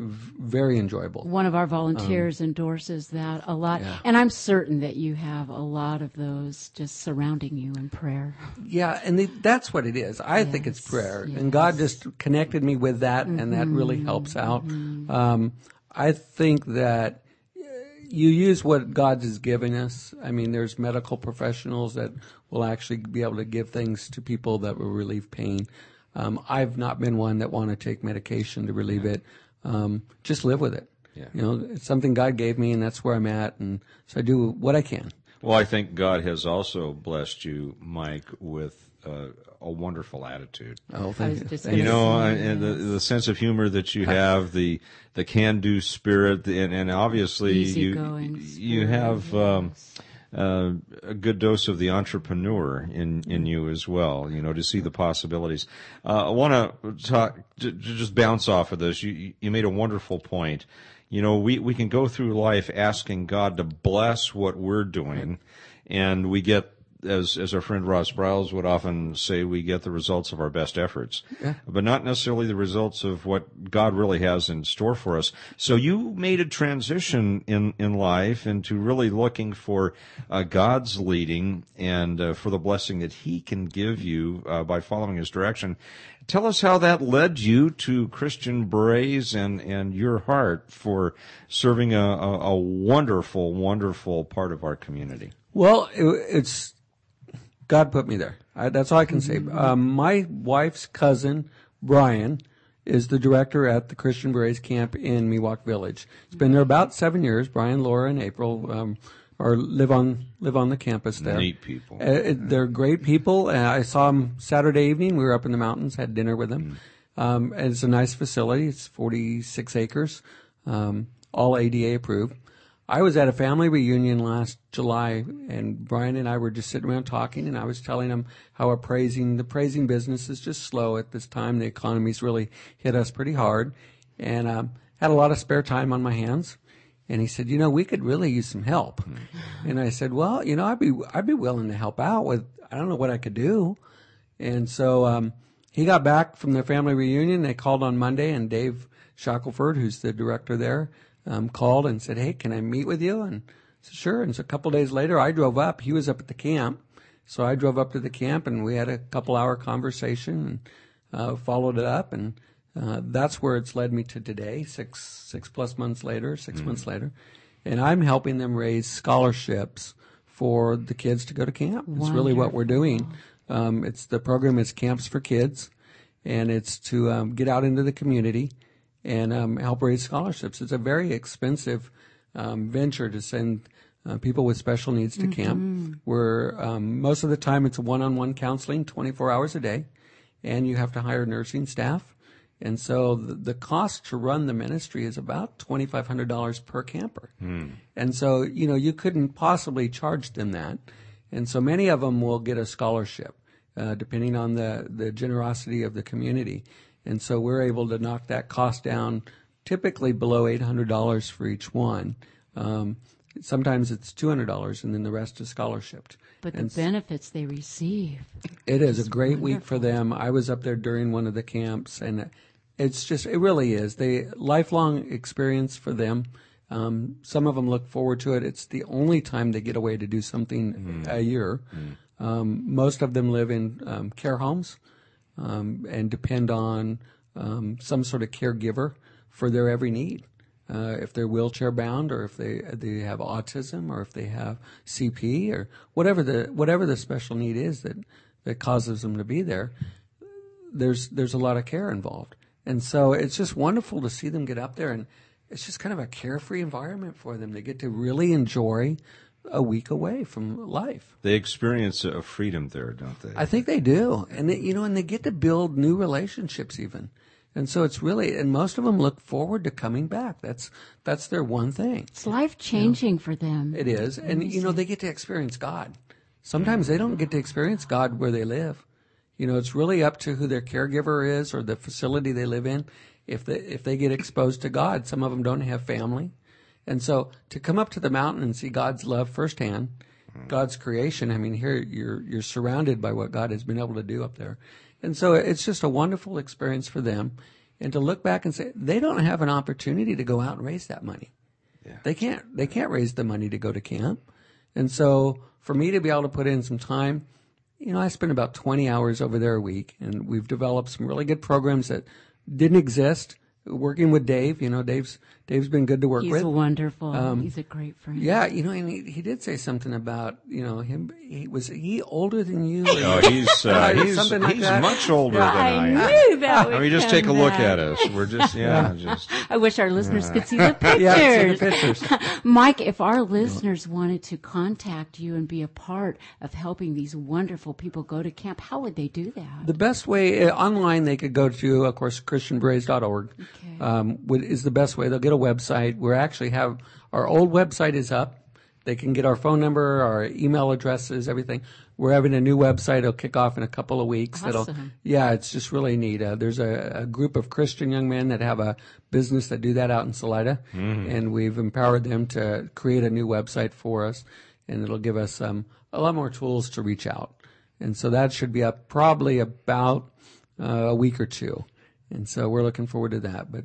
S7: very enjoyable.
S4: One of our
S7: Um,
S4: volunteers endorses that a lot, and I'm certain that you have a lot of those just surrounding you in prayer.
S7: Yeah, and the, that's what it is. I think it's prayer, and God just connected me with that, and that really helps out. Um, I think that you use what God has given us. I mean, there's medical professionals that will actually be able to give things to people that will relieve pain. Um, I've not been one that want to take medication to relieve it. Um, just live with it.
S1: Yeah.
S7: You know, it's something God gave me, and that's where I'm at, and so I do what I can.
S1: Well, I think God has also blessed you, Mike, with uh, a wonderful attitude.
S7: Oh, thank you.
S4: just
S1: you know,
S4: say,
S1: and the, the sense of humor that you have, the the can-do spirit, and, and obviously you
S4: Easygoing
S1: you
S4: spirit,
S1: have um, uh, a good dose of the entrepreneur in in you as well. You know, to see the possibilities. Uh, I want to talk, to, to just bounce off of this. You you made a wonderful point. You know, we we can go through life asking God to bless what we're doing, and we get as as our friend Ross Bryles would often say, we get the results of our best efforts, but not necessarily the results of what God really has in store for us. So you made a transition in in life into really looking for uh, God's leading and uh, for the blessing that He can give you uh, by following His direction. Tell us how that led you to Christian Berets and and your heart for serving a, a, a wonderful, wonderful part of our community.
S7: Well, it, it's God put me there. I, that's all I can say. Um, my wife's cousin, Brian, is the director at the Christian Berets camp in Miwok Village. It's been there about seven years. Brian, Laura, and April um, are live on live on the campus there.
S1: Neat people.
S7: Uh, it- they're great people. And I saw them Saturday evening. We were up in the mountains, had dinner with them. Um, and it's a nice facility. It's 46 acres, um, all ADA approved. I was at a family reunion last July, and Brian and I were just sitting around talking, and I was telling him how appraising the praising business is just slow at this time. The economy's really hit us pretty hard, and um, had a lot of spare time on my hands. And he said, "You know, we could really use some help." And I said, "Well, you know, I'd be I'd be willing to help out with. I don't know what I could do." And so um, he got back from their family reunion. They called on Monday, and Dave Shackelford, who's the director there, um, called and said, "Hey, can I meet with you?" And I said, "Sure." And so a couple days later, I drove up. He was up at the camp, so I drove up to the camp, and we had a couple hour conversation and uh, followed it up, and uh, that's where it's led me to today, six six plus months later, 6 months later, and I'm helping them raise scholarships for the kids to go to camp. It's really what we're doing. Um, it's the program is Camps for Kids, and it's to um, get out into the community and um, help raise scholarships. It's a very expensive um, venture to send uh, people with special needs to camp. Where um, most of the time it's one-on-one counseling, 24 hours a day, and you have to hire nursing staff. And so the, the cost to run the ministry is about $2,500 per camper. And so, you know, you couldn't possibly charge them that. And so many of them will get a scholarship, uh, depending on the, the generosity of the community. And so we're able to knock that cost down typically below $800 for each one. Um, sometimes it's $200 and then the rest is scholarship.
S4: But the benefits they receive.
S7: it is a great week for them. I was up there during one of the camps, and it's just it really is the lifelong experience for them. Um, some of them look forward to it. It's the only time they get away to do something a year. Um, most of them live in um, care homes um, and depend on um, some sort of caregiver for their every need. Uh, if they're wheelchair bound, or if they they have autism, or if they have CP, or whatever the whatever the special need is that that causes them to be there, there's there's a lot of care involved, and so it's just wonderful to see them get up there, and it's just kind of a carefree environment for them. They get to really enjoy a week away from life.
S1: They experience a freedom there, don't they?
S7: I think they do, and they, you know, and they get to build new relationships even, and so it's really, and most of them look forward to coming back. That's that's their one thing.
S4: It's life changing for them.
S7: It is, and you know, they get to experience God. Sometimes they don't get to experience God where they live. You know, it's really up to who their caregiver is or the facility they live in. If they if they get exposed to God, some of them don't have family, and so to come up to the mountain and see God's love firsthand, God's creation. I mean, here you're you're surrounded by what God has been able to do up there, and so it's just a wonderful experience for them. And to look back and say they don't have an opportunity to go out and raise that money. They can't. They can't raise the money to go to camp, and so for me to be able to put in some time, you know, I spend about 20 hours over there a week, and we've developed some really good programs that didn't exist. Working with Dave, you know, Dave's Dave's been good to work
S4: He's
S7: with.
S4: He's wonderful. He's a great friend.
S7: Yeah, you know, and he, he did say something about you know him. He was he older than you.
S1: Oh, he's uh,
S7: Yeah,
S1: he's,
S7: like
S1: he's much older than I,
S4: I
S1: am.
S4: knew that would
S1: I mean, just take a look
S4: back.
S1: at us. We're just yeah, just
S4: I wish our listeners could see the pictures.
S7: Yeah, see the pictures.
S4: Mike, if our listeners wanted to contact you and be a part of helping these wonderful people go to camp, how would they do that?
S7: The best way uh, online they could go to, of course, christianberets.org
S4: Okay.
S7: um, would, is the best way. They'll get a website. We actually have our old website is up. They can get our phone number, our email addresses, everything. We're having a new website. It'll kick off in a couple of weeks. That'll-
S4: Awesome.
S7: yeah, it's just really neat. Uh, there's a, a group of Christian young men that have a business that do that out in Salida, and we've empowered them to create a new website for us, and it'll give us um, a lot more tools to reach out. And so that should be up probably about uh, a week or two. And so we're looking forward to that. But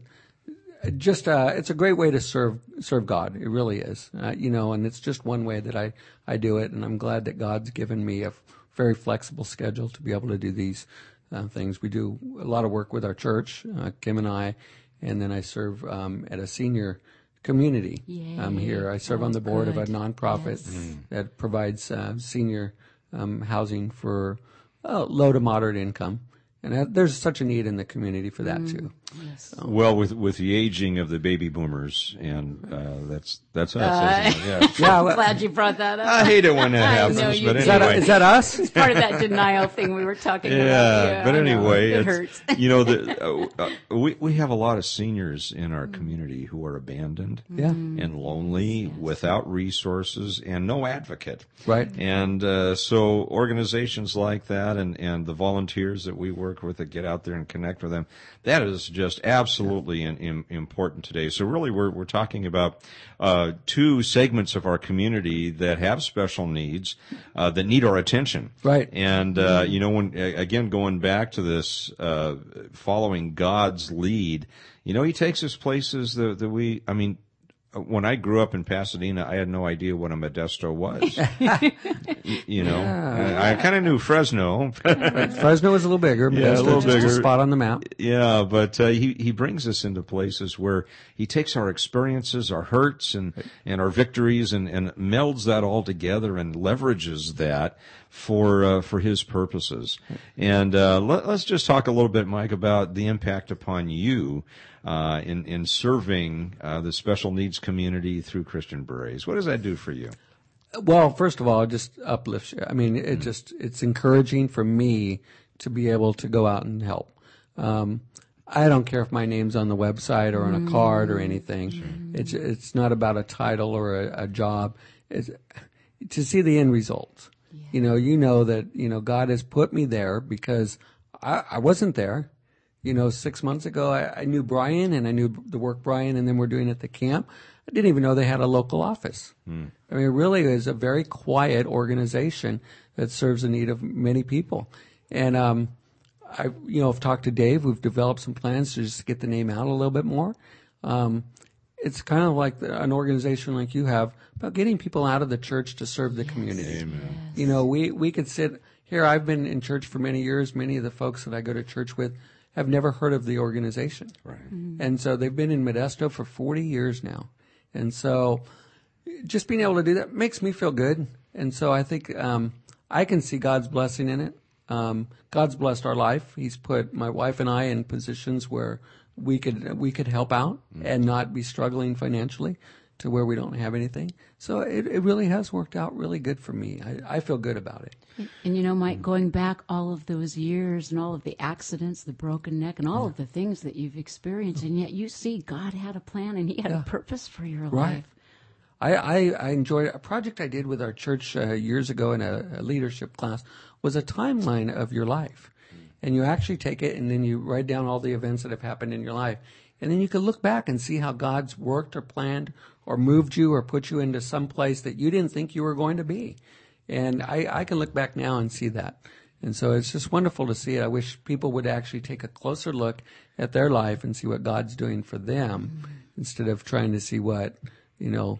S7: just uh, it's a great way to serve serve God. It really is. Uh, you know, and it's just one way that I I do it, and I'm glad that God's given me a f- very flexible schedule to be able to do these uh, things. We do a lot of work with our church, uh, Kim and I, and then I serve um, at a senior community um,
S4: Yay.
S7: here. I serve on the board of a nonprofit
S4: Yes.
S7: that provides uh, senior um, housing for uh, low to moderate income. And uh, there's such a need in the community for that too.
S4: Yes.
S1: well with with the aging of the baby boomers, and uh, that's that's us. isn't it? Yeah.
S7: Yeah, well,
S4: Glad you brought that up.
S1: I hate it when that happens,
S4: know
S1: but
S4: do.
S7: is that,
S1: anyway.
S7: is that us?
S4: It's part of that denial thing we were talking about.
S1: yeah, but
S4: I know.
S1: anyway,
S4: it hurts.
S1: you know, the, uh, uh, we we have a lot of seniors in our community who are abandoned
S7: Yeah.
S1: and lonely, without resources, and no advocate.
S7: Right.
S1: And uh, so organizations like that, and and the volunteers that we work with that get out there and connect with them, that is just absolutely in, in, important today. So really, we're we're talking about uh, two segments of our community that have special needs uh, that need our attention.
S7: Right.
S1: And uh, you know, when again going back to this, uh, following God's lead, you know, He takes us places that, that we. I mean, when I grew up in Pasadena, I had no idea what a Modesto was. You know, I, I kind of knew Fresno.
S7: Fresno was a little bigger,
S1: Yeah,
S7: that's
S1: a little
S7: just
S1: bigger.
S7: a spot on the map.
S1: Yeah, but uh, he he brings us into places where he takes our experiences, our hurts, and and our victories, and and melds that all together and leverages that for uh, for his purposes. And uh, let, us just talk a little bit, Mike, about the impact upon you. Uh, in in serving uh, the special needs community through Christian Berets, what does that do for you?
S7: Well, first of all, it just uplifts you. I mean, it just it's encouraging for me to be able to go out and help. Um, I don't care if my name's on the website or on a card or anything. It's it's not about a title or a, a job. It's to see the end result. You know, you know that you know God has put me there because I, I wasn't there. You know, six months ago, I, I knew Brian and I knew the work Brian and then we're doing at the camp. I didn't even know they had a local office. I mean, it really is a very quiet organization that serves the need of many people. And, um, I, you know, I've talked to Dave. We've developed some plans to just get the name out a little bit more. Um, it's kind of like the, an organization like you have about getting people out of the church to serve the community. Amen. You know, we, we could sit here. I've been in church for many years. Many of the folks that I go to church with have never heard of the organization. Right. And so they've been in Modesto for 40 years now. And so just being able to do that makes me feel good. And so I think, um, I can see God's blessing in it. Um, God's blessed our life. He's put my wife and I in positions where we could, we could help out and not be struggling financially to where we don't have anything. So it, it really has worked out really good for me. I, I feel good about it.
S4: And you know, Mike, going back all of those years and all of the accidents, the broken neck, and all of the things that you've experienced, and yet you see God had a plan and He had a purpose for your
S7: Right.
S4: life.
S7: I, I, I enjoyed a project I did with our church uh, years ago in a, a leadership class was a timeline of your life. And you actually take it and then you write down all the events that have happened in your life. And then you can look back and see how God's worked or planned or moved you or put you into some place that you didn't think you were going to be. And I, I can look back now and see that. And so it's just wonderful to see it. I wish people would actually take a closer look at their life and see what God's doing for them instead of trying to see what, you know,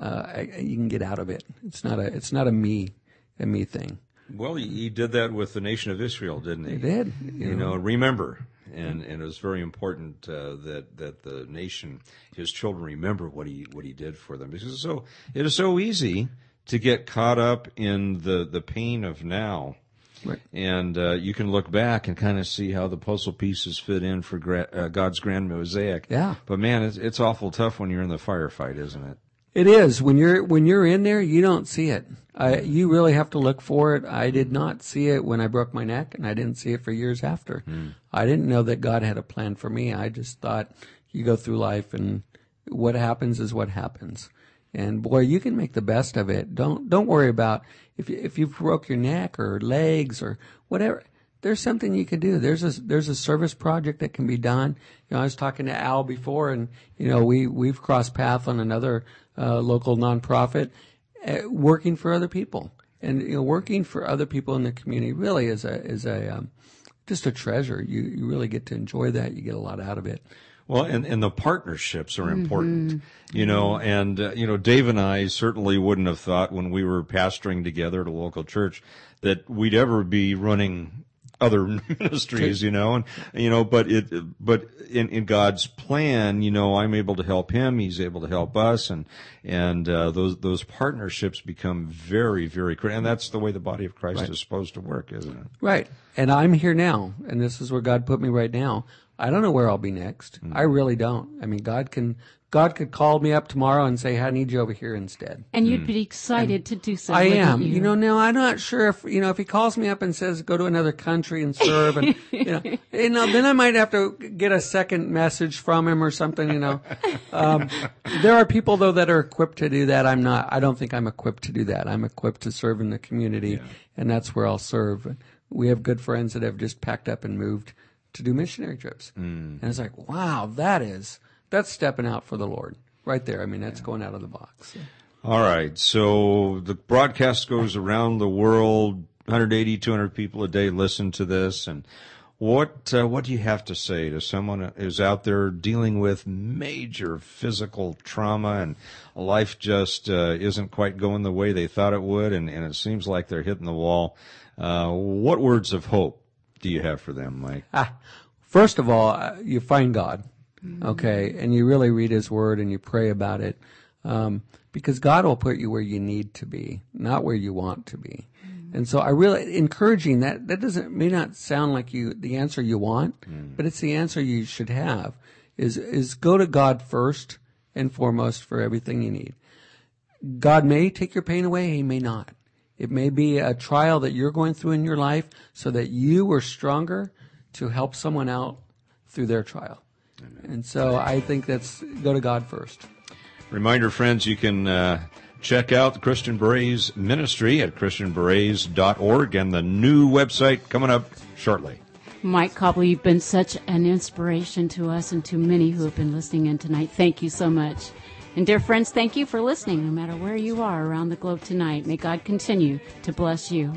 S7: uh, I- I- you can get out of it. It's not a, it's not a me, a me thing.
S1: Well, he, he did that with the nation of Israel, didn't he?
S7: He did.
S1: You know, remember, and and it was very important uh, that that the nation, his children, remember what he what he did for them because it's so it is so easy to get caught up in the the pain of now.
S7: Right.
S1: And uh, you can look back and kind of see how the puzzle pieces fit in for gra- uh, God's grand mosaic.
S7: Yeah.
S1: But man, it's, it's awful tough when you're in the firefight, isn't it?
S7: It is when you're when you're in there, you don't see it. I, you really have to look for it. I did not see it when I broke my neck, and I didn't see it for years after. Hmm. I didn't know that God had a plan for me. I just thought you go through life, and what happens is what happens. And boy, you can make the best of it. Don't don't worry about if you, if you broke your neck or legs or whatever. There's something you can do. There's a there's a service project that can be done. You know, I was talking to Al before, and you know we we've crossed path on another uh, local nonprofit, uh, working for other people, and you know working for other people in the community really is a is a um, just a treasure. You you really get to enjoy that. You get a lot out of it.
S1: Well, and, and the partnerships are important, you know, and, uh, you know, Dave and I certainly wouldn't have thought when we were pastoring together at a local church that we'd ever be running other ministries, you know, and, you know, but it, but in, in God's plan, you know, I'm able to help him, he's able to help us, and, and, uh, those, those partnerships become very, very critical, and that's the way the body of Christ is supposed to work, isn't it?
S7: Right. And I'm here now, and this is where God put me right now. I don't know where I'll be next.
S1: Hmm.
S7: I really don't. I mean, God can, God could call me up tomorrow and say, I need you over here instead.
S4: And you'd be excited to do so.
S7: I am.
S4: You?
S7: You know, now I'm not sure if, you know, if he calls me up and says, go to another country and serve and, you know, you know, then I might have to get a second message from him or something, you know. Um, there are people though that are equipped to do that. I'm not, I don't think I'm equipped to do that. I'm equipped to serve in the community and that's where I'll serve. We have good friends that have just packed up and moved to do missionary trips. And it's like, wow, that is, that's stepping out for the Lord right there. I mean, that's going out of the box.
S1: All right. So the broadcast goes around the world. 180, 200 people a day listen to this. And what uh, what do you have to say to someone who's out there dealing with major physical trauma and life just uh, isn't quite going the way they thought it would, and, and it seems like they're hitting the wall? Uh, what words of hope do you have for them, Mike?
S7: Ah, first of all, uh, you find God, Mm-hmm. okay, and you really read His Word and you pray about it, um, because God will put you where you need to be, not where you want to be. Mm-hmm. And so I really encouraging that that doesn't may not sound like you the answer you want, mm. but it's the answer you should have is is go to God first and foremost for everything you need. God may take your pain away, He may not. It may be a trial that you're going through in your life so that you are stronger to help someone out through their trial. And so I think that's go to God first.
S1: Reminder, friends, you can uh, check out Christian Berets ministry at christianberets.org and the new website coming up shortly.
S4: Mike Cobleigh, you've been such an inspiration to us and to many who have been listening in tonight. Thank you so much. And dear friends, thank you for listening no matter where you are around the globe tonight. May God continue to bless you.